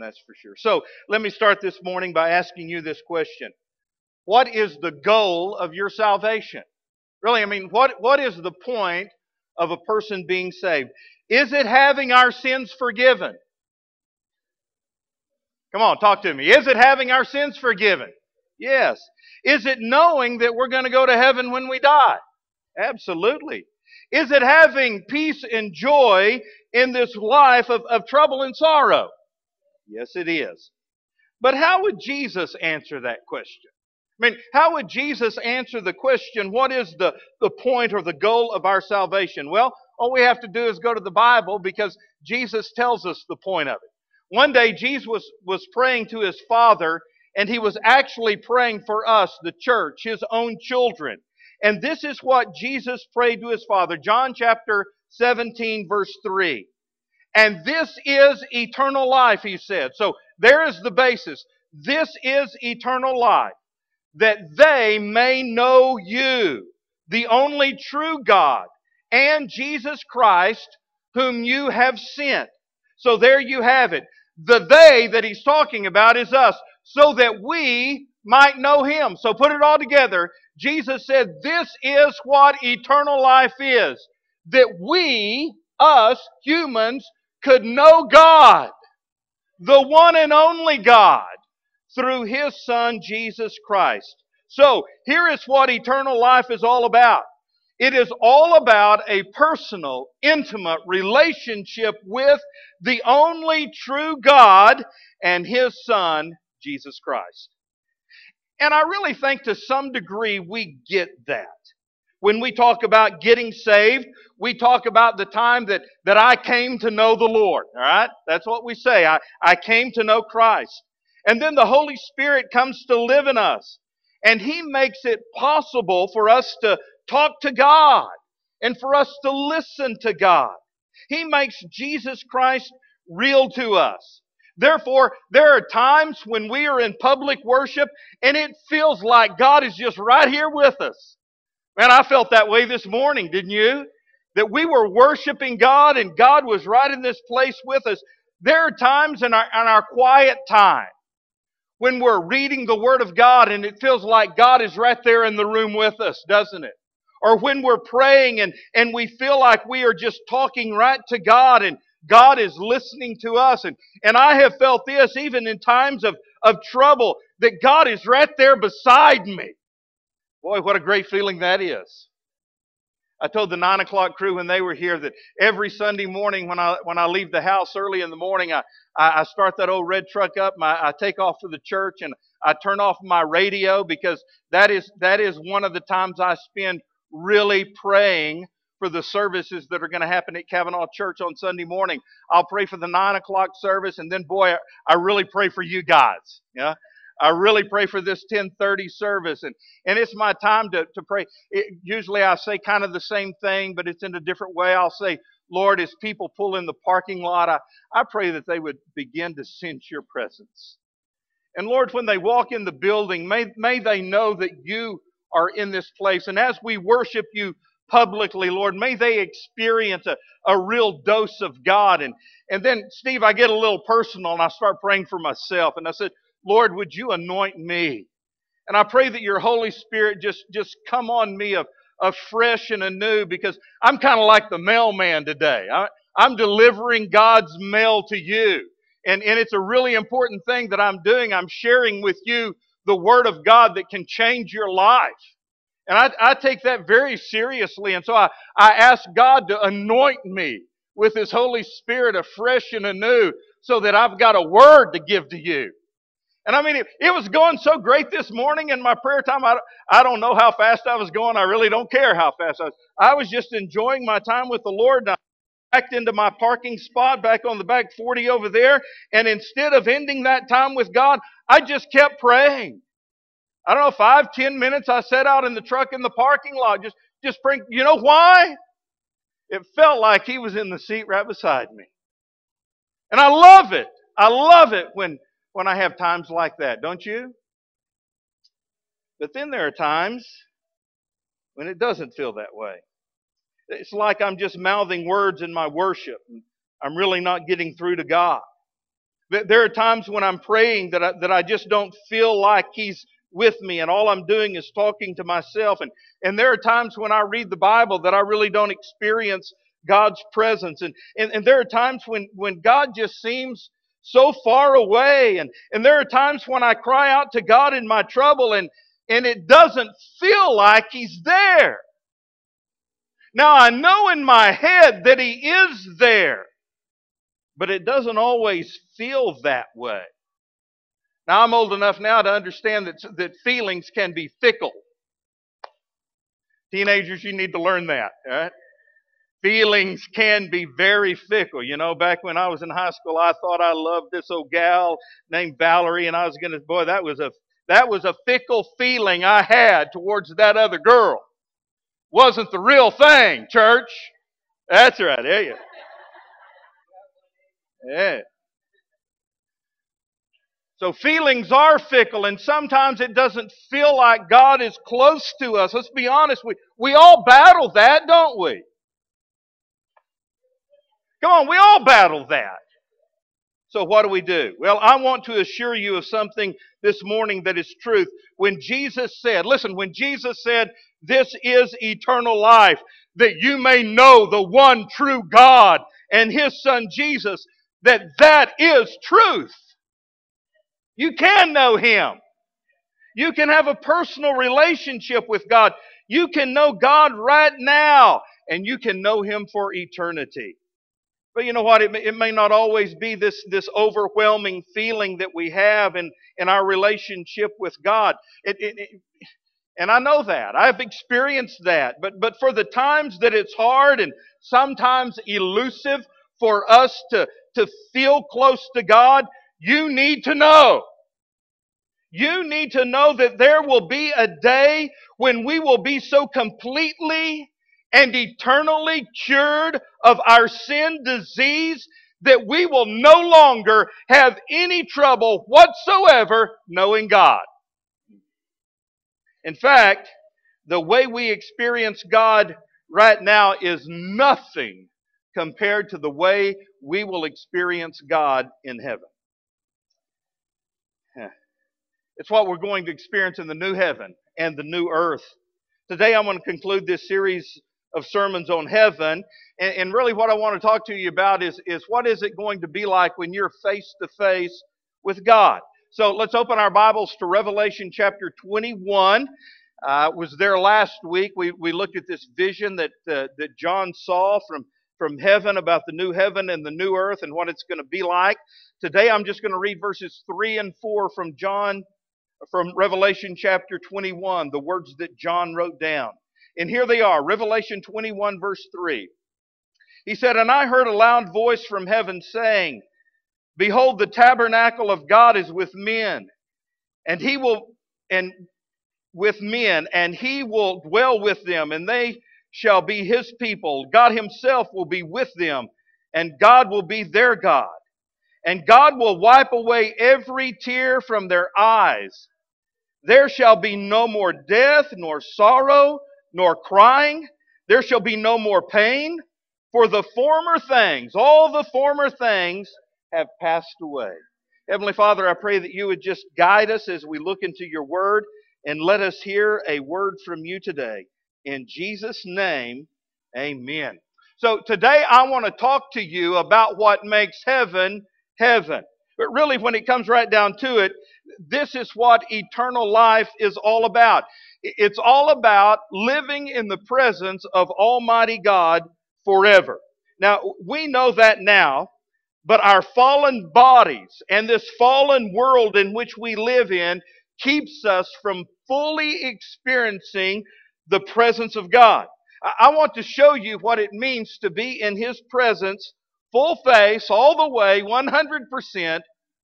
that's for sure. So let me start this morning by asking you this question What is the goal of your salvation? Really, I mean, what, what is the point of a person being saved? Is it having our sins forgiven? Come on, talk to me. Is it having our sins forgiven? Yes. Is it knowing that we're going to go to heaven when we die? Absolutely. Is it having peace and joy in this life of, of trouble and sorrow? Yes, it is. But how would Jesus answer that question? I mean, how would Jesus answer the question, what is the, the point or the goal of our salvation? Well, all we have to do is go to the Bible because Jesus tells us the point of it. One day, Jesus was, was praying to his Father, and he was actually praying for us, the church, his own children. And this is what Jesus prayed to his Father. John chapter 17, verse 3. And this is eternal life, he said. So there is the basis. This is eternal life, that they may know you, the only true God, and Jesus Christ, whom you have sent. So there you have it. The they that he's talking about is us, so that we might know him. So put it all together. Jesus said, This is what eternal life is. That we, us, humans, could know God, the one and only God, through his Son, Jesus Christ. So, here is what eternal life is all about. It is all about a personal, intimate relationship with the only true God and His Son, Jesus Christ. And I really think to some degree we get that. When we talk about getting saved, we talk about the time that, that I came to know the Lord. All right? That's what we say. I, I came to know Christ. And then the Holy Spirit comes to live in us. And He makes it possible for us to talk to God and for us to listen to God. He makes Jesus Christ real to us. Therefore, there are times when we are in public worship and it feels like God is just right here with us. Man, I felt that way this morning, didn't you? That we were worshiping God and God was right in this place with us. There are times in our, in our quiet time when we're reading the Word of God and it feels like God is right there in the room with us, doesn't it? Or when we're praying and, and we feel like we are just talking right to God and God is listening to us. And, and I have felt this even in times of, of trouble, that God is right there beside me. Boy, what a great feeling that is. I told the nine o'clock crew when they were here that every Sunday morning when I when I leave the house early in the morning, I, I, I start that old red truck up. My, I take off to the church and I turn off my radio because that is that is one of the times I spend really praying for the services that are going to happen at Cavanaugh Church on Sunday morning. I'll pray for the nine o'clock service, and then boy, I really pray for you guys. Yeah. I really pray for this 1030 service and, and it's my time to, to pray. It, usually I say kind of the same thing, but it's in a different way. I'll say, Lord, as people pull in the parking lot, I, I pray that they would begin to sense your presence. And Lord, when they walk in the building, may, may they know that you are in this place. And as we worship you publicly, Lord. May they experience a, a real dose of God. And, and then, Steve, I get a little personal and I start praying for myself. And I said, Lord, would you anoint me? And I pray that your Holy Spirit just, just come on me of, fresh and anew because I'm kind of like the mailman today. I, I'm delivering God's mail to you. And, and it's a really important thing that I'm doing. I'm sharing with you the Word of God that can change your life. And I, I take that very seriously. And so I, I ask God to anoint me with His Holy Spirit afresh and anew so that I've got a word to give to you. And I mean, it, it, was going so great this morning in my prayer time. I, I don't know how fast I was going. I really don't care how fast I was. I was just enjoying my time with the Lord. And I backed into my parking spot back on the back 40 over there. And instead of ending that time with God, I just kept praying. I don't know, five, ten minutes I sat out in the truck in the parking lot, just, just praying. You know why? It felt like he was in the seat right beside me. And I love it. I love it when, when I have times like that, don't you? But then there are times when it doesn't feel that way. It's like I'm just mouthing words in my worship. I'm really not getting through to God. There are times when I'm praying that I, that I just don't feel like He's with me and all I'm doing is talking to myself. And, and there are times when I read the Bible that I really don't experience God's presence. And, and, and there are times when, when God just seems so far away. And, and there are times when I cry out to God in my trouble and, and it doesn't feel like He's there. Now I know in my head that He is there, but it doesn't always feel that way. Now, I'm old enough now to understand that, that feelings can be fickle. Teenagers, you need to learn that. Right? Feelings can be very fickle. You know, back when I was in high school, I thought I loved this old gal named Valerie, and I was going to, boy, that was a that was a fickle feeling I had towards that other girl. Wasn't the real thing, church. That's right. You. Yeah. So feelings are fickle, and sometimes it doesn't feel like God is close to us. Let's be honest, we, we all battle that, don't we? Come on, we all battle that. So what do we do? Well, I want to assure you of something this morning that is truth. When Jesus said, listen, when Jesus said, this is eternal life, that you may know the one true God and His Son Jesus, that that is truth. You can know Him. You can have a personal relationship with God. You can know God right now, and you can know Him for eternity. But you know what? It may, it may not always be this, this overwhelming feeling that we have in, in our relationship with God. It, it, and I know that. I've experienced that. But, but for the times that it's hard and sometimes elusive for us to, to feel close to God, you need to know. You need to know that there will be a day when we will be so completely and eternally cured of our sin disease that we will no longer have any trouble whatsoever knowing God. In fact, the way we experience God right now is nothing compared to the way we will experience God in heaven. It's what we're going to experience in the new heaven and the new earth. Today I'm going to conclude this series of sermons on heaven. And, and, really what I want to talk to you about is, is what is it going to be like when you're face to face with God. So let's open our Bibles to Revelation chapter 21. Uh, was there last week. We, we looked at this vision that, uh, that John saw from, from heaven about the new heaven and the new earth and what it's going to be like. Today I'm just going to read verses 3 and 4 from John from Revelation chapter 21, the words that John wrote down. And here they are Revelation 21, verse 3. He said, And I heard a loud voice from heaven saying, Behold, the tabernacle of God is with men, and he will, and with men, and he will dwell with them, and they shall be his people. God himself will be with them, and God will be their God. And God will wipe away every tear from their eyes. There shall be no more death, nor sorrow, nor crying. There shall be no more pain, for the former things, all the former things, have passed away. Heavenly Father, I pray that you would just guide us as we look into your word and let us hear a word from you today. In Jesus' name, amen. So today I want to talk to you about what makes heaven heaven. But really, when it comes right down to it, this is what eternal life is all about. It's all about living in the presence of Almighty God forever. Now, we know that now, but our fallen bodies and this fallen world in which we live in keeps us from fully experiencing the presence of God. I want to show you what it means to be in His presence full face, all the way, 100%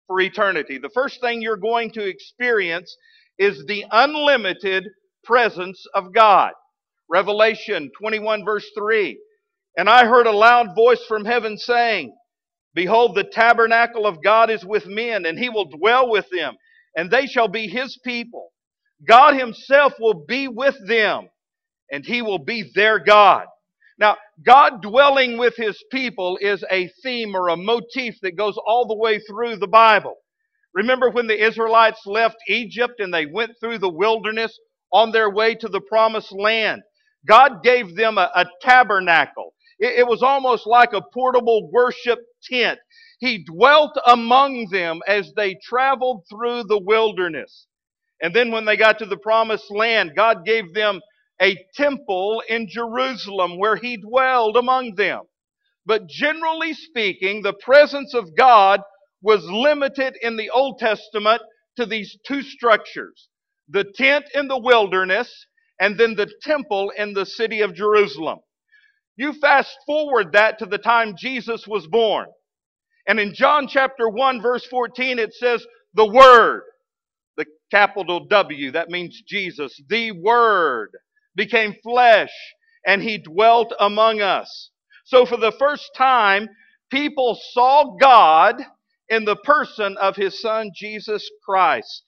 for eternity. The first thing you're going to experience is the unlimited presence of God. Revelation 21, verse 3. And I heard a loud voice from heaven saying, Behold, the tabernacle of God is with men, and he will dwell with them, and they shall be his people. God himself will be with them, and he will be their God. Now, God dwelling with his people is a theme or a motif that goes all the way through the Bible. Remember when the Israelites left Egypt and they went through the wilderness on their way to the promised land? God gave them a, a tabernacle. It, it was almost like a portable worship tent. He dwelt among them as they traveled through the wilderness. And then when they got to the promised land, God gave them a temple in Jerusalem where he dwelled among them. But generally speaking, the presence of God was limited in the Old Testament to these two structures the tent in the wilderness and then the temple in the city of Jerusalem. You fast forward that to the time Jesus was born. And in John chapter 1, verse 14, it says, the Word, the capital W, that means Jesus, the Word became flesh and he dwelt among us. So for the first time, people saw God in the person of his son Jesus Christ.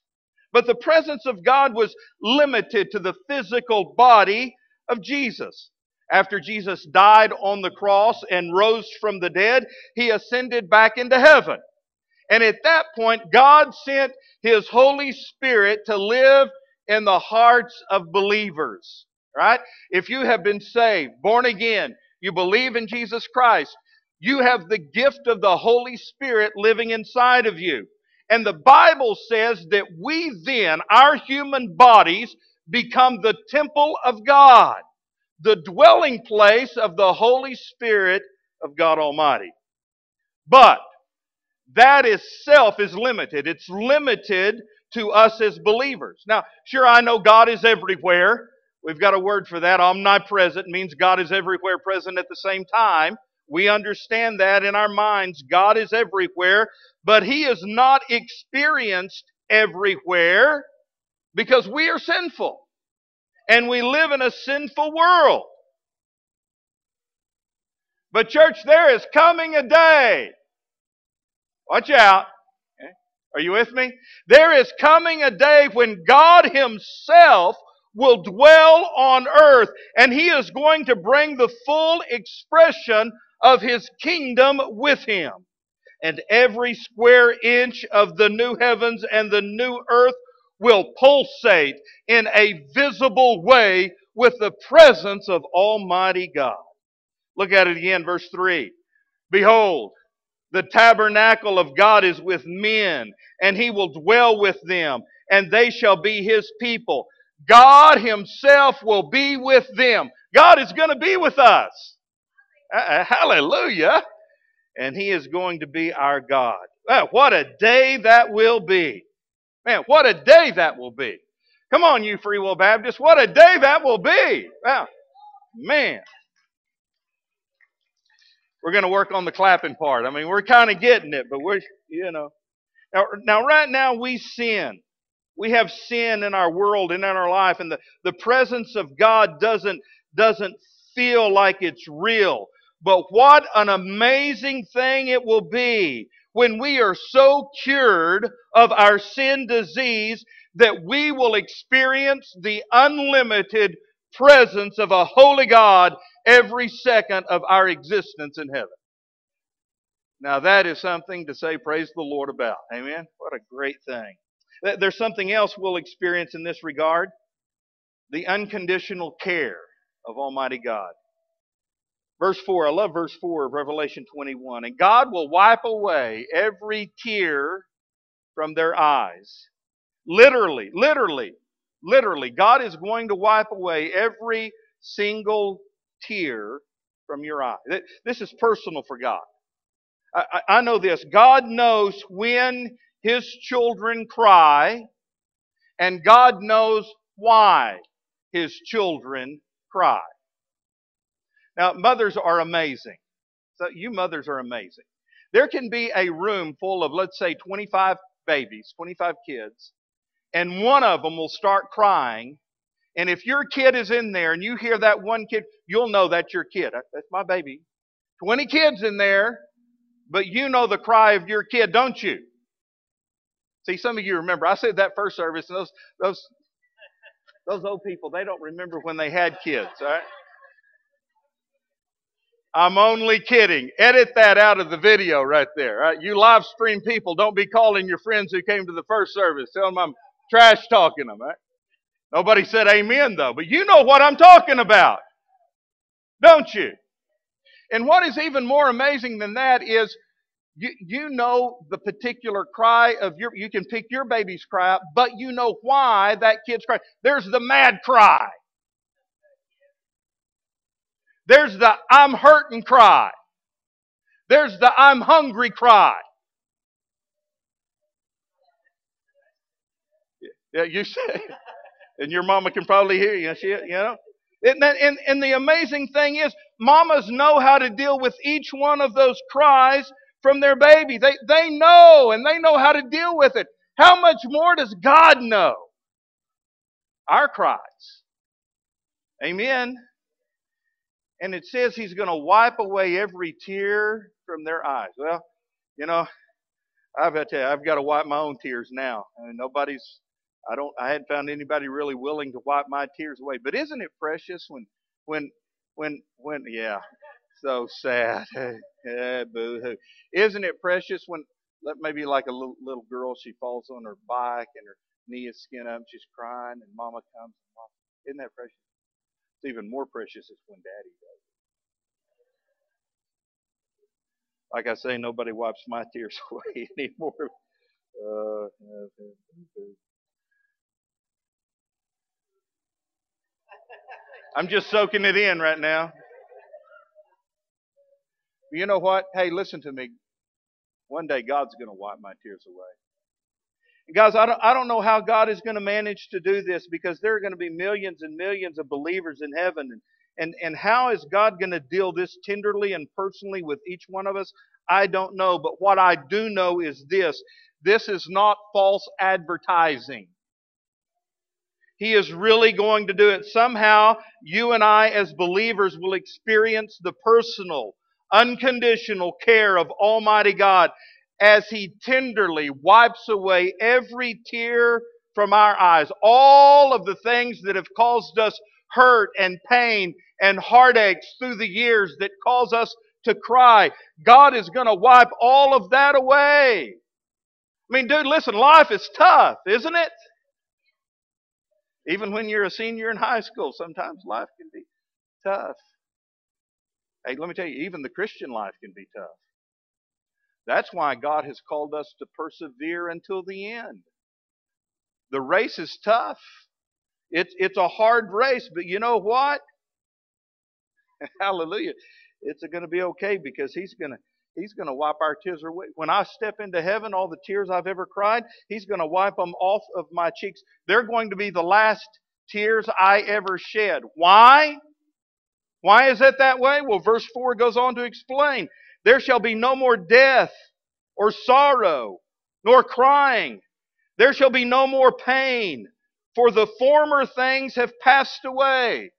But the presence of God was limited to the physical body of Jesus. After Jesus died on the cross and rose from the dead, he ascended back into heaven. And at that point, God sent his Holy Spirit to live in the hearts of believers right? If you have been saved, born again, you believe in Jesus Christ, you have the gift of the Holy Spirit living inside of you. And the Bible says that we then, our human bodies, become the temple of God, the dwelling place of the Holy Spirit of God Almighty. But that itself is limited. It's limited to us as believers. Now, sure, I know God is everywhere. We've got a word for that. Omnipresent means God is everywhere present at the same time. We understand that in our minds. God is everywhere, but He is not experienced everywhere because we are sinful and we live in a sinful world. But, church, there is coming a day. Watch out. Eh? Are you with me? There is coming a day when God Himself will dwell on earth, and he is going to bring the full expression of his kingdom with him. And every square inch of the new heavens and the new earth will pulsate in a visible way with the presence of Almighty God. Look at it again, verse 3. Behold, the tabernacle of God is with men, and he will dwell with them, and they shall be his people God Himself will be with them. God is going to be with us. Uh, hallelujah. And He is going to be our God. Well, what a day that will be. Man, what a day that will be. Come on, you Free Will Baptists. What a day that will be. Man. We're going to work on the clapping part. I mean, we're kind of getting it, but we're, you know. Now, now, right now we sin. We have sin in our world and in our life, and the, the presence of God doesn't, doesn't feel like it's real. But what an amazing thing it will be when we are so cured of our sin disease that we will experience the unlimited presence of a holy God every second of our existence in heaven. Now that is something to say praise the Lord about. Amen. What a great thing. There's something else we'll experience in this regard the unconditional care of Almighty God. Verse 4, I love verse 4 of Revelation 21. And God will wipe away every tear from their eyes. Literally, literally, literally, God is going to wipe away every single tear from your eye. This is personal for God. I, I know this. God knows when his children cry, and God knows why his children cry. Now, mothers are amazing. So, you mothers are amazing. There can be a room full of, let's say, 25 babies, 25 kids, and one of them will start crying. And if your kid is in there and you hear that one kid, you'll know that's your kid. That's my baby. 20 kids in there, but you know the cry of your kid, don't you? See, some of you remember, I said that first service, and those, those, those old people, they don't remember when they had kids, all right? I'm only kidding. Edit that out of the video right there. Right? You live stream people, don't be calling your friends who came to the first service. Tell them I'm trash talking them. Right? Nobody said amen though, but you know what I'm talking about, don't you? And what is even more amazing than that is you, you know the particular cry of your, you can pick your baby's cry but you know why that kid's crying. There's the mad cry. There's the I'm hurting cry. There's the I'm hungry cry. Yeah, you say, and your mama can probably hear you. She, you know, and, and, and the amazing thing is, mamas know how to deal with each one of those cries from their baby. They, they know and they know how to deal with it. How much more does God know? Our cries. Amen. And it says He's going to wipe away every tear from their eyes. Well, you know, I've got to, I've got to wipe my own tears now. I mean, nobody's I don't I hadn't found anybody really willing to wipe my tears away. But isn't it precious when when when when yeah, so sad. boo hoo. Isn't it precious when maybe like a little little girl she falls on her bike and her knee is skin up, she's crying and mama comes and mom isn't that precious? It's even more precious is when daddy does it. Like I say, nobody wipes my tears away anymore. Uh, I'm just soaking it in right now. You know what? Hey, listen to me. One day God's going to wipe my tears away. And guys, I don't, I don't know how God is going to manage to do this because there are going to be millions and millions of believers in heaven. And, and, and how is God going to deal this tenderly and personally with each one of us? I don't know. But what I do know is this this is not false advertising. He is really going to do it. Somehow, you and I, as believers, will experience the personal, unconditional care of Almighty God as He tenderly wipes away every tear from our eyes. All of the things that have caused us hurt and pain and heartaches through the years that cause us to cry. God is going to wipe all of that away. I mean, dude, listen, life is tough, isn't it? Even when you're a senior in high school, sometimes life can be tough. Hey, let me tell you, even the Christian life can be tough. That's why God has called us to persevere until the end. The race is tough. It's, it's a hard race, but you know what? Hallelujah. It's going to be okay because He's going to He's going to wipe our tears away. When I step into heaven, all the tears I've ever cried, He's going to wipe them off of my cheeks. They're going to be the last tears I ever shed. Why? Why is it that way? Well, verse 4 goes on to explain there shall be no more death or sorrow, nor crying. There shall be no more pain, for the former things have passed away.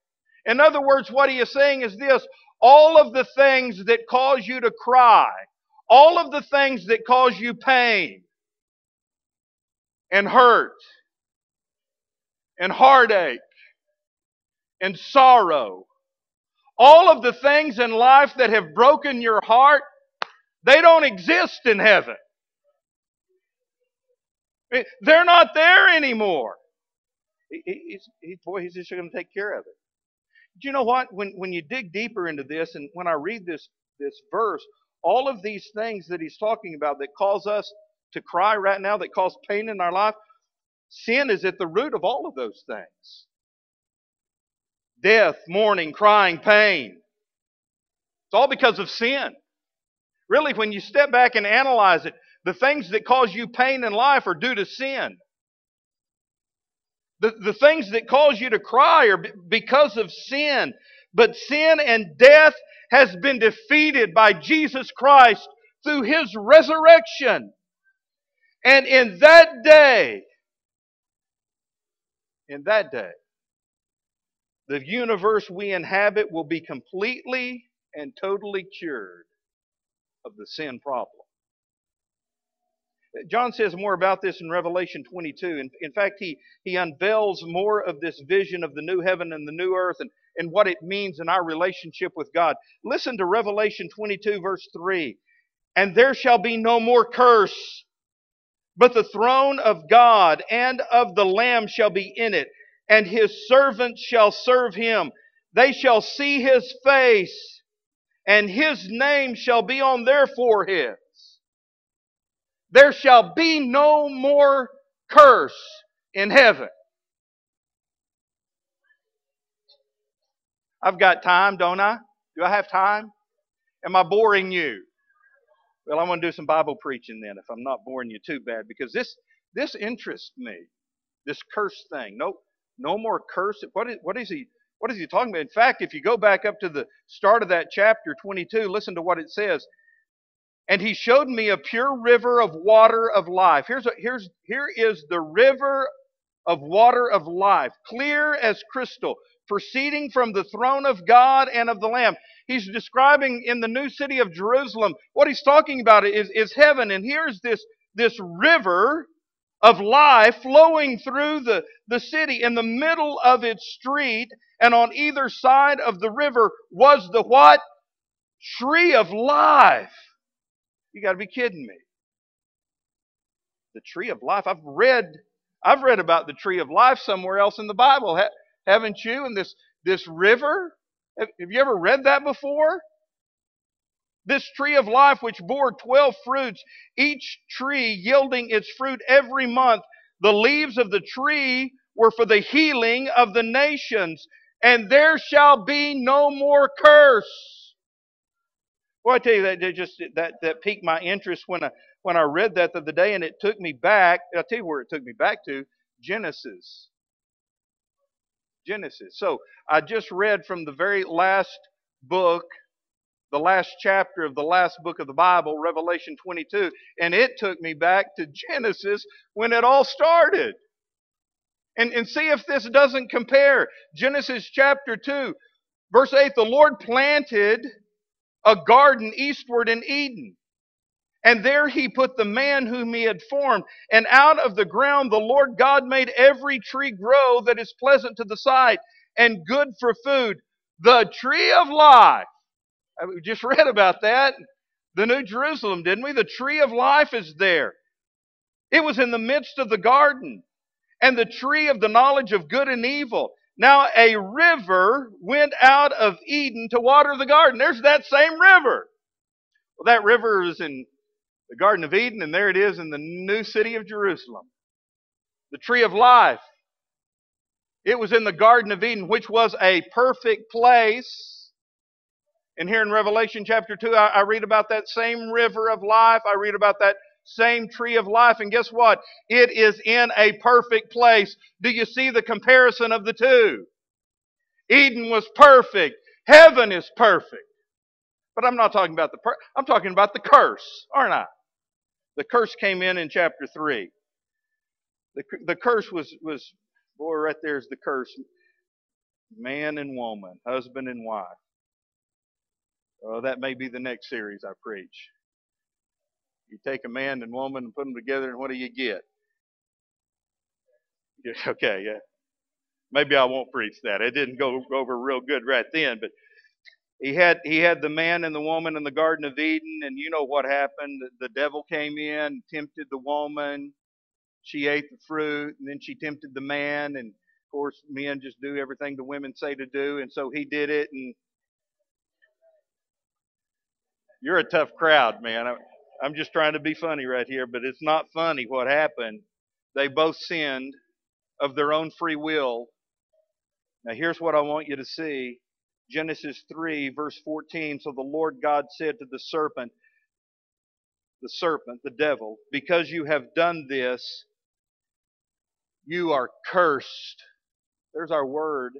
In other words, what he is saying is this all of the things that cause you to cry, all of the things that cause you pain and hurt and heartache and sorrow, all of the things in life that have broken your heart, they don't exist in heaven. They're not there anymore. Boy, he's just going to take care of it. Do you know what? When, when you dig deeper into this, and when I read this, this verse, all of these things that he's talking about that cause us to cry right now, that cause pain in our life, sin is at the root of all of those things. Death, mourning, crying, pain. It's all because of sin. Really, when you step back and analyze it, the things that cause you pain in life are due to sin. The, the things that cause you to cry are because of sin. But sin and death has been defeated by Jesus Christ through his resurrection. And in that day, in that day, the universe we inhabit will be completely and totally cured of the sin problem. John says more about this in Revelation 22. In, in fact, he, he unveils more of this vision of the new heaven and the new earth and, and what it means in our relationship with God. Listen to Revelation 22, verse 3. And there shall be no more curse, but the throne of God and of the Lamb shall be in it, and his servants shall serve him. They shall see his face, and his name shall be on their foreheads. There shall be no more curse in heaven. I've got time, don't I? Do I have time? Am I boring you? Well, I'm going to do some Bible preaching then if I'm not boring you too bad because this this interests me. This curse thing. No no more curse. What is, what is he what is he talking about? In fact, if you go back up to the start of that chapter 22, listen to what it says. And he showed me a pure river of water of life. Here's a, here's here is the river of water of life, clear as crystal, proceeding from the throne of God and of the Lamb. He's describing in the new city of Jerusalem. What he's talking about is, is heaven. And here's this, this river of life flowing through the, the city. In the middle of its street and on either side of the river was the what? Tree of life. You got to be kidding me. The tree of life. I've read I've read about the tree of life somewhere else in the Bible haven't you? And this, this river? Have, have you ever read that before? This tree of life, which bore 12 fruits, each tree yielding its fruit every month. The leaves of the tree were for the healing of the nations, and there shall be no more curse. Well, I tell you that just that that piqued my interest when I when I read that the other day, and it took me back. I'll tell you where it took me back to Genesis. Genesis. So I just read from the very last book, the last chapter of the last book of the Bible, Revelation 22, and it took me back to Genesis when it all started. And, and see if this doesn't compare. Genesis chapter 2, verse 8 the Lord planted a garden eastward in Eden and there he put the man whom he had formed. And out of the ground the Lord God made every tree grow that is pleasant to the sight and good for food. The tree of life. We just read about that. The New Jerusalem, didn't we? The tree of life is there. It was in the midst of the garden. And the tree of the knowledge of good and evil. Now a river went out of Eden to water the garden. There's that same river. Well, that river is in the Garden of Eden, and there it is in the new city of Jerusalem. The tree of life. It was in the Garden of Eden, which was a perfect place. And here in Revelation chapter 2, I, I read about that same river of life. I read about that same tree of life. And guess what? It is in a perfect place. Do you see the comparison of the two? Eden was perfect. Heaven is perfect. But I'm not talking about the per- I'm talking about the curse, aren't I? The curse came in in chapter 3. The, the curse was, was, boy, right there's the curse. Man and woman, husband and wife. Oh, that may be the next series I preach. You take a man and woman and put them together, and what do you get? Okay, yeah. Maybe I won't preach that. It didn't go over real good right then, but he had he had the man and the woman in the garden of eden and you know what happened the, the devil came in tempted the woman she ate the fruit and then she tempted the man and of course men just do everything the women say to do and so he did it and you're a tough crowd man i'm just trying to be funny right here but it's not funny what happened they both sinned of their own free will now here's what i want you to see Genesis 3, verse 14. So the Lord God said to the serpent, the serpent, the devil, because you have done this, you are cursed. There's our word.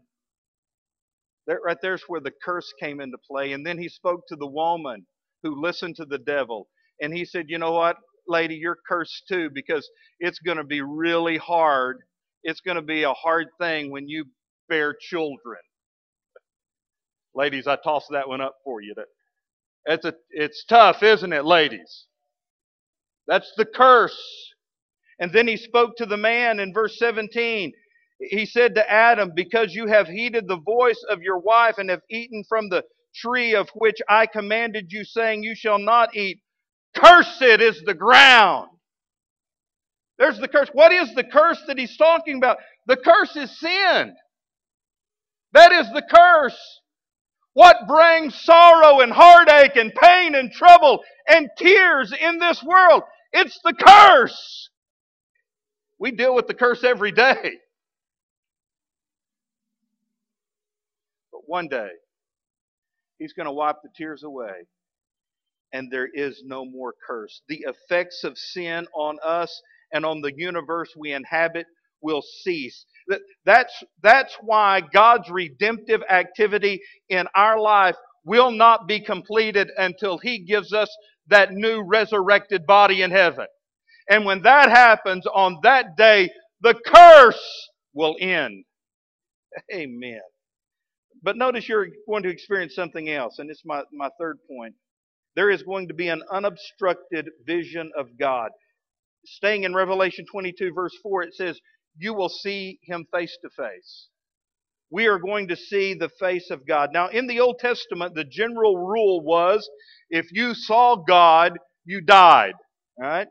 There, right there's where the curse came into play. And then he spoke to the woman who listened to the devil. And he said, You know what, lady, you're cursed too, because it's going to be really hard. It's going to be a hard thing when you bear children. Ladies, I tossed that one up for you. It's, a, it's tough, isn't it, ladies? That's the curse. And then he spoke to the man in verse 17. He said to Adam, Because you have heeded the voice of your wife and have eaten from the tree of which I commanded you, saying, You shall not eat, cursed is the ground. There's the curse. What is the curse that he's talking about? The curse is sin. That is the curse. What brings sorrow and heartache and pain and trouble and tears in this world? It's the curse. We deal with the curse every day. But one day, He's going to wipe the tears away, and there is no more curse. The effects of sin on us and on the universe we inhabit will cease. That's, that's why God's redemptive activity in our life will not be completed until He gives us that new resurrected body in heaven. And when that happens on that day, the curse will end. Amen. But notice you're going to experience something else, and it's my, my third point. There is going to be an unobstructed vision of God. Staying in Revelation 22, verse 4, it says, You will see him face to face. We are going to see the face of God. Now, in the Old Testament, the general rule was if you saw God, you died. All right?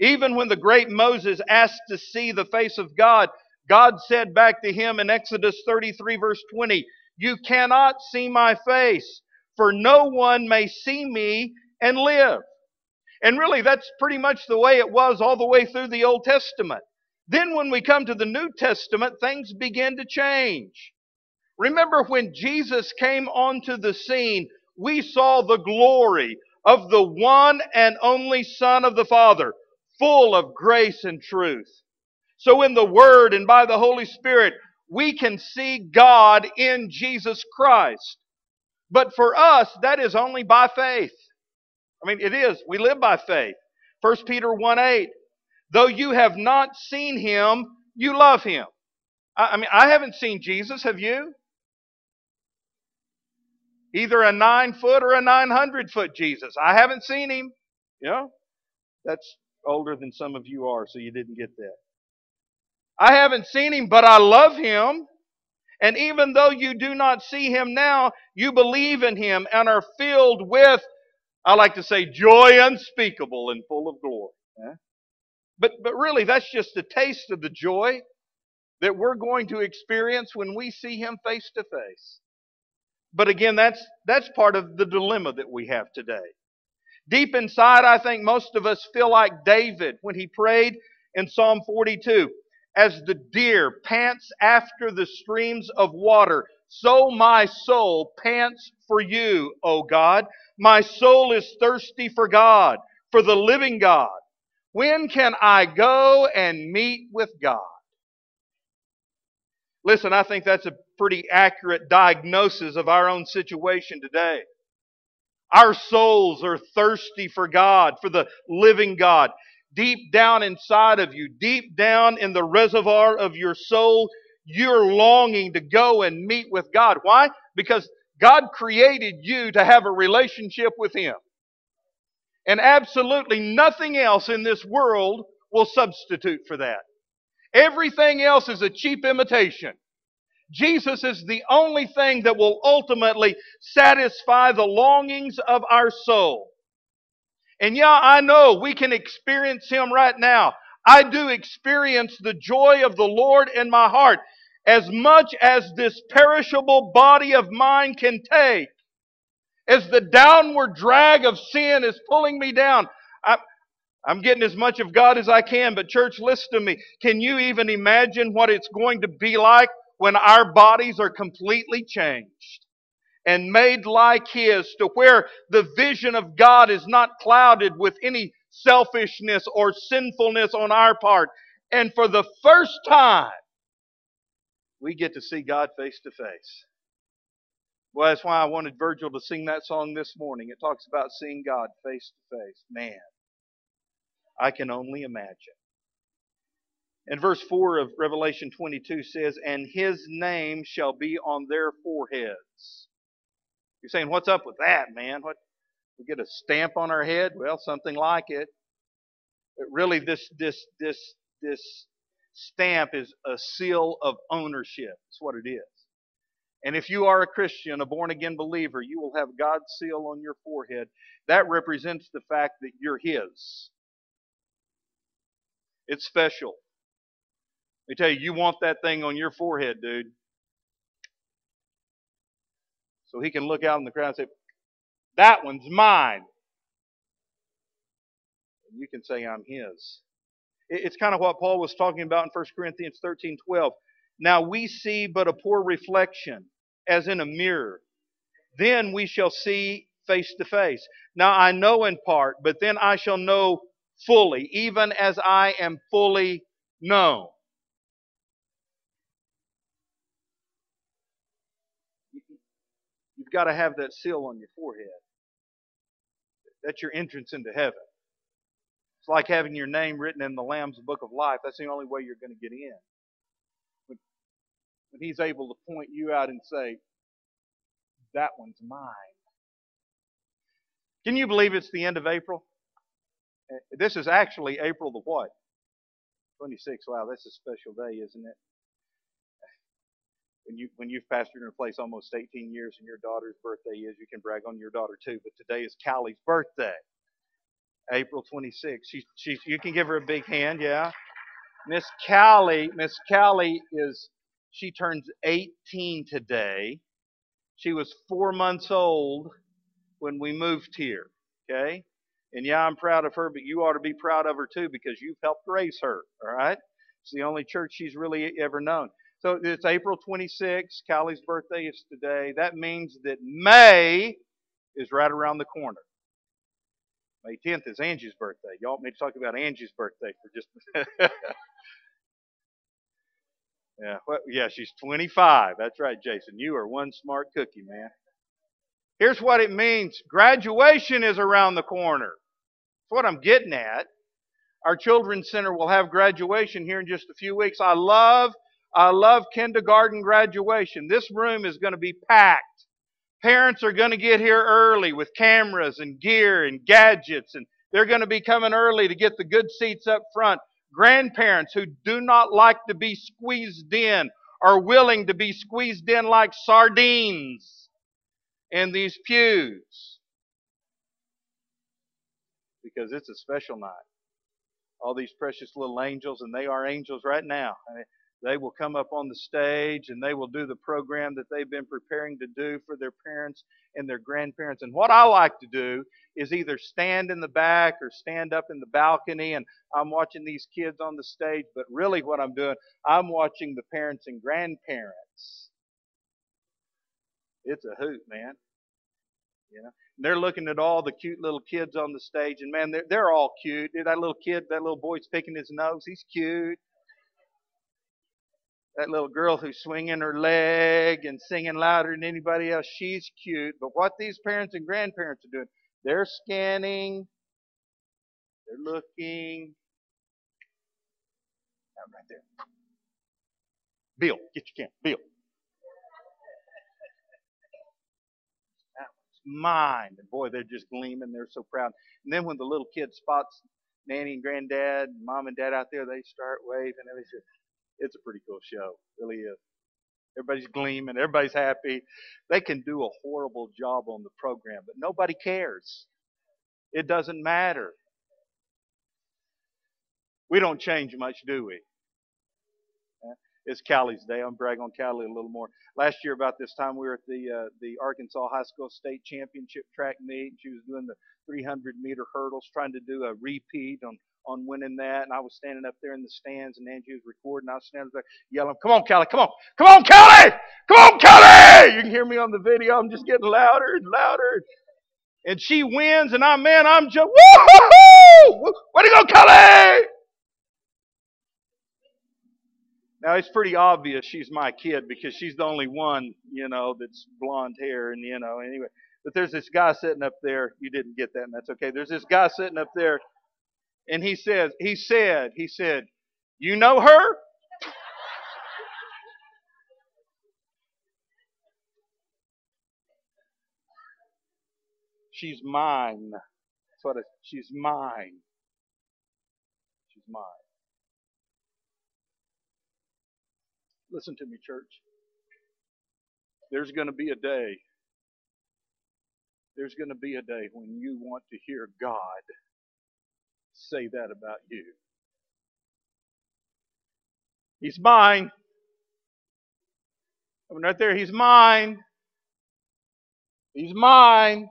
Even when the great Moses asked to see the face of God, God said back to him in Exodus 33, verse 20, You cannot see my face, for no one may see me and live. And really, that's pretty much the way it was all the way through the Old Testament. Then, when we come to the New Testament, things begin to change. Remember when Jesus came onto the scene, we saw the glory of the one and only Son of the Father, full of grace and truth. So, in the Word and by the Holy Spirit, we can see God in Jesus Christ. But for us, that is only by faith. I mean, it is. We live by faith. 1 Peter 1 8. Though you have not seen him, you love him. I, I mean, I haven't seen Jesus. Have you? Either a nine foot or a 900 foot Jesus. I haven't seen him. You know? That's older than some of you are, so you didn't get that. I haven't seen him, but I love him. And even though you do not see him now, you believe in him and are filled with I like to say joy unspeakable and full of glory. Eh? But, but really, that's just a taste of the joy that we're going to experience when we see Him face to face. But again, that's, that's part of the dilemma that we have today. Deep inside, I think most of us feel like David when he prayed in Psalm 42 As the deer pants after the streams of water, so my soul pants for you, O God. My soul is thirsty for God, for the living God. When can I go and meet with God? Listen, I think that's a pretty accurate diagnosis of our own situation today. Our souls are thirsty for God, for the living God. Deep down inside of you, deep down in the reservoir of your soul, you're longing to go and meet with God. Why? Because God created you to have a relationship with Him. And absolutely nothing else in this world will substitute for that. Everything else is a cheap imitation. Jesus is the only thing that will ultimately satisfy the longings of our soul. And yeah, I know we can experience Him right now. I do experience the joy of the Lord in my heart as much as this perishable body of mine can take, as the downward drag of sin is pulling me down, I, I'm getting as much of God as I can, but church, listen to me. Can you even imagine what it's going to be like when our bodies are completely changed and made like His to where the vision of God is not clouded with any selfishness or sinfulness on our part? And for the first time, we get to see God face to face. Well, that's why I wanted Virgil to sing that song this morning. It talks about seeing God face to face. Man, I can only imagine. And verse 4 of Revelation 22 says, And his name shall be on their foreheads. You're saying, What's up with that, man? What we get a stamp on our head? Well, something like it. But really, this this this this stamp is a seal of ownership. That's what it is. And if you are a Christian, a born again believer, you will have God's seal on your forehead. That represents the fact that you're His. It's special. Let me tell you, you want that thing on your forehead, dude. So he can look out in the crowd and say, That one's mine. And you can say, I'm his. It's kind of what Paul was talking about in 1 Corinthians 13 12. Now we see but a poor reflection, as in a mirror. Then we shall see face to face. Now I know in part, but then I shall know fully, even as I am fully known. You've got to have that seal on your forehead. That's your entrance into heaven. It's like having your name written in the Lamb's Book of Life. That's the only way you're going to get in. When, He's able to point you out and say, That one's mine. Can you believe it's the end of April? Uh, this is actually April the what? 26. Wow, that's a special day, isn't it? When you when you've pastored in a place almost 18 years and your daughter's birthday is, you can brag on your daughter too. But today is Callie's birthday, April 26. She she you can give her a big hand, yeah. Miss Callie, Miss Callie is she turns 18 today. She was four months old when we moved here. Okay? And yeah, I'm proud of her, but you ought to be proud of her too because you've helped raise her. All right? It's the only church she's really ever known. So it's April 26th. Callie's birthday is today. That means that May is right around the corner. May 10th is Angie's birthday. Y'all want to talk about Angie's birthday for just Yeah, well, yeah, she's 25. That's right, Jason. You are one smart cookie, man. Here's what it means. Graduation is around the corner. That's what I'm getting at. Our children's center will have graduation here in just a few weeks. I love I love kindergarten graduation. This room is going to be packed. Parents are going to get here early with cameras and gear and gadgets, and they're going to be coming early to get the good seats up front. Grandparents who do not like to be squeezed in are willing to be squeezed in like sardines in these pews because it's a special night. All these precious little angels, and they are angels right now. They will come up on the stage and they will do the program that they've been preparing to do for their parents and their grandparents. And what I like to do is either stand in the back or stand up in the balcony and I'm watching these kids on the stage, but really what I'm doing, I'm watching the parents and grandparents. It's a hoot, man. You know, they're looking at all the cute little kids on the stage, and man, they're, they're all cute. That little kid, that little boy's picking his nose. He's cute that little girl who's swinging her leg and singing louder than anybody else, she's cute. But what these parents and grandparents are doing, they're scanning, they're looking. right there. Bill, get your camera. Bill. That one's mine. And boy, they're just gleaming. They're so proud. And then when the little kid spots Nanny and Granddad, and Mom and Dad out there, they start waving. Everything it's a pretty cool show. It really is. Everybody's gleaming. Everybody's happy. They can do a horrible job on the program, but nobody cares. It doesn't matter. We don't change much, do we? It's Callie's day. I'm bragging on Callie a little more. Last year, about this time, we were at the uh, the Arkansas High School State Championship track meet. She was doing the 300 meter hurdles, trying to do a repeat on on winning that. And I was standing up there in the stands, and Angie was recording. I was standing there yelling, "Come on, Callie! Come on! Come on, Callie! Come on, Callie!" You can hear me on the video. I'm just getting louder and louder. And she wins, and I'm man, I'm just woo-hoo-hoo! Way to go, Kelly! Now it's pretty obvious she's my kid because she's the only one, you know, that's blonde hair and you know, anyway. But there's this guy sitting up there. You didn't get that, and that's okay. There's this guy sitting up there and he says, he said, he said, you know her? She's mine. That's what it, she's mine. She's mine. Listen to me, church. There's going to be a day. There's going to be a day when you want to hear God say that about you. He's mine. I mean, right there, he's mine. He's mine.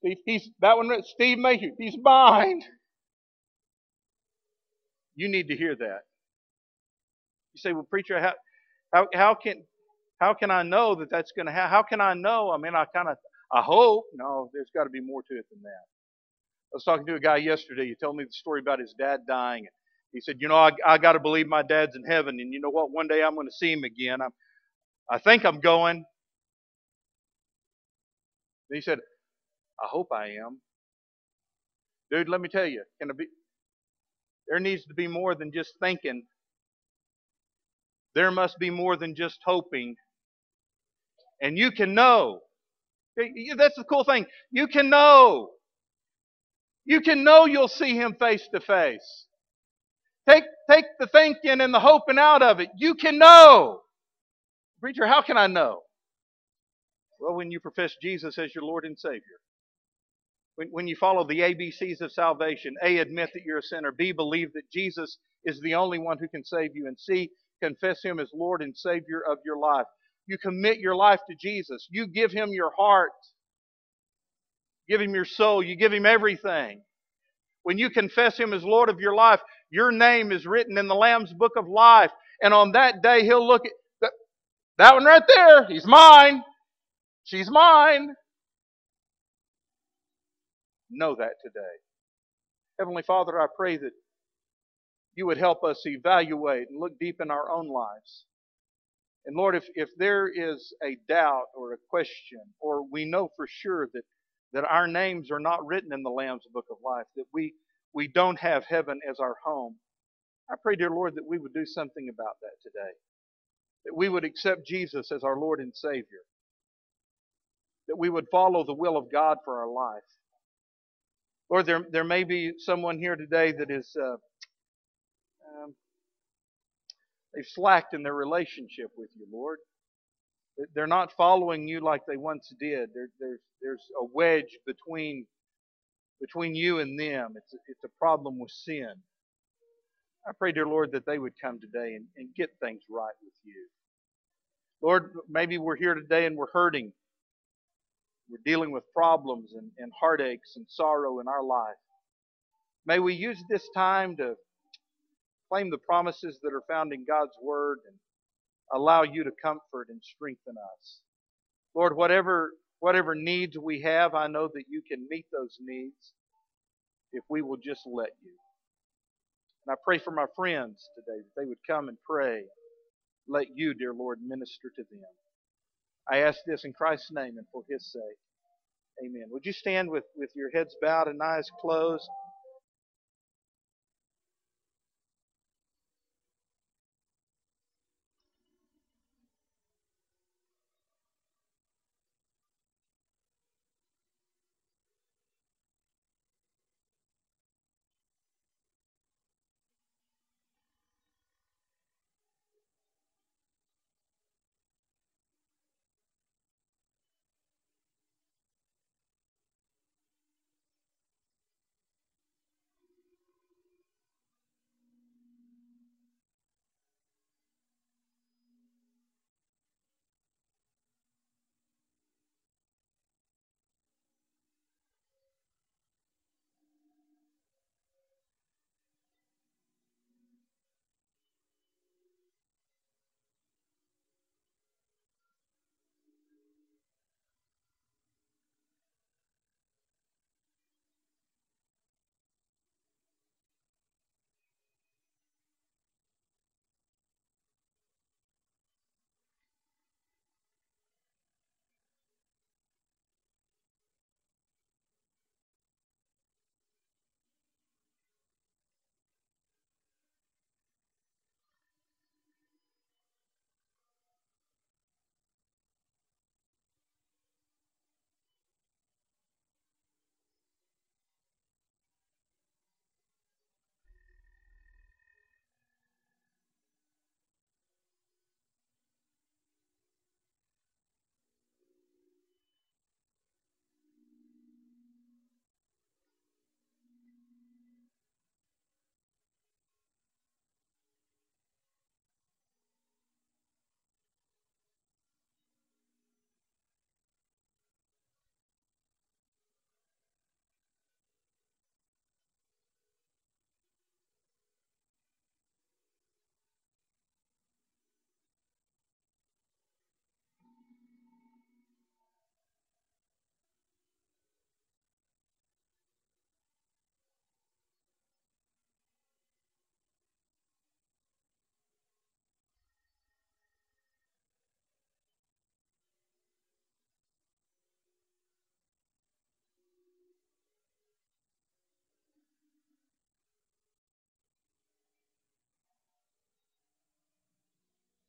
Steve, he's that one. Steve Mayhew. He's mine. You need to hear that. You say, "Well, preacher, how how, how can how can I know that that's going to happen? How can I know? I mean, I kind of I hope. No, there's got to be more to it than that. I was talking to a guy yesterday. He told me the story about his dad dying. He said, "You know, I, I got to believe my dad's in heaven, and you know what? One day I'm going to see him again. I'm, I think I'm going." he said, "I hope I am." Dude, let me tell you, can it be? There needs to be more than just thinking. There must be more than just hoping. And you can know. That's the cool thing. You can know. You can know you'll see him face to face. Take, take the thinking and the hoping out of it. You can know. Preacher, how can I know? Well, when you profess Jesus as your Lord and Savior. When, when you follow the ABCs of salvation, A, admit that you're a sinner. B, believe that Jesus is the only one who can save you. And C, confess Him as Lord and Savior of your life. You commit your life to Jesus. You give Him your heart. Give Him your soul. You give Him everything. When you confess Him as Lord of your life, your name is written in the Lamb's book of life. And on that day, He'll look at that, one right there. He's mine. She's mine. Know that today. Heavenly Father, I pray that you would help us evaluate and look deep in our own lives. And Lord, if, if there is a doubt or a question, or we know for sure that, that our names are not written in the Lamb's book of life, that we, we don't have heaven as our home, I pray, dear Lord, that we would do something about that today. That we would accept Jesus as our Lord and Savior. That we would follow the will of God for our life. Lord, there, there may be someone here today that is uh, um, they've slacked in their relationship with you, Lord. They're not following you like they once did. There, there's, there's a wedge between, between you and them. It's a, it's a problem with sin. I pray, dear Lord, that they would come today and, and get things right with you. Lord, maybe we're here today and we're hurting. We're dealing with problems and, and heartaches and sorrow in our life. May we use this time to claim the promises that are found in God's Word and allow you to comfort and strengthen us. Lord, whatever, whatever needs we have, I know that you can meet those needs if we will just let you. And I pray for my friends today that they would come and pray. Let you, dear Lord, minister to them. I ask this in Christ's name and for his sake. Amen. Would you stand with, with your heads bowed and eyes closed?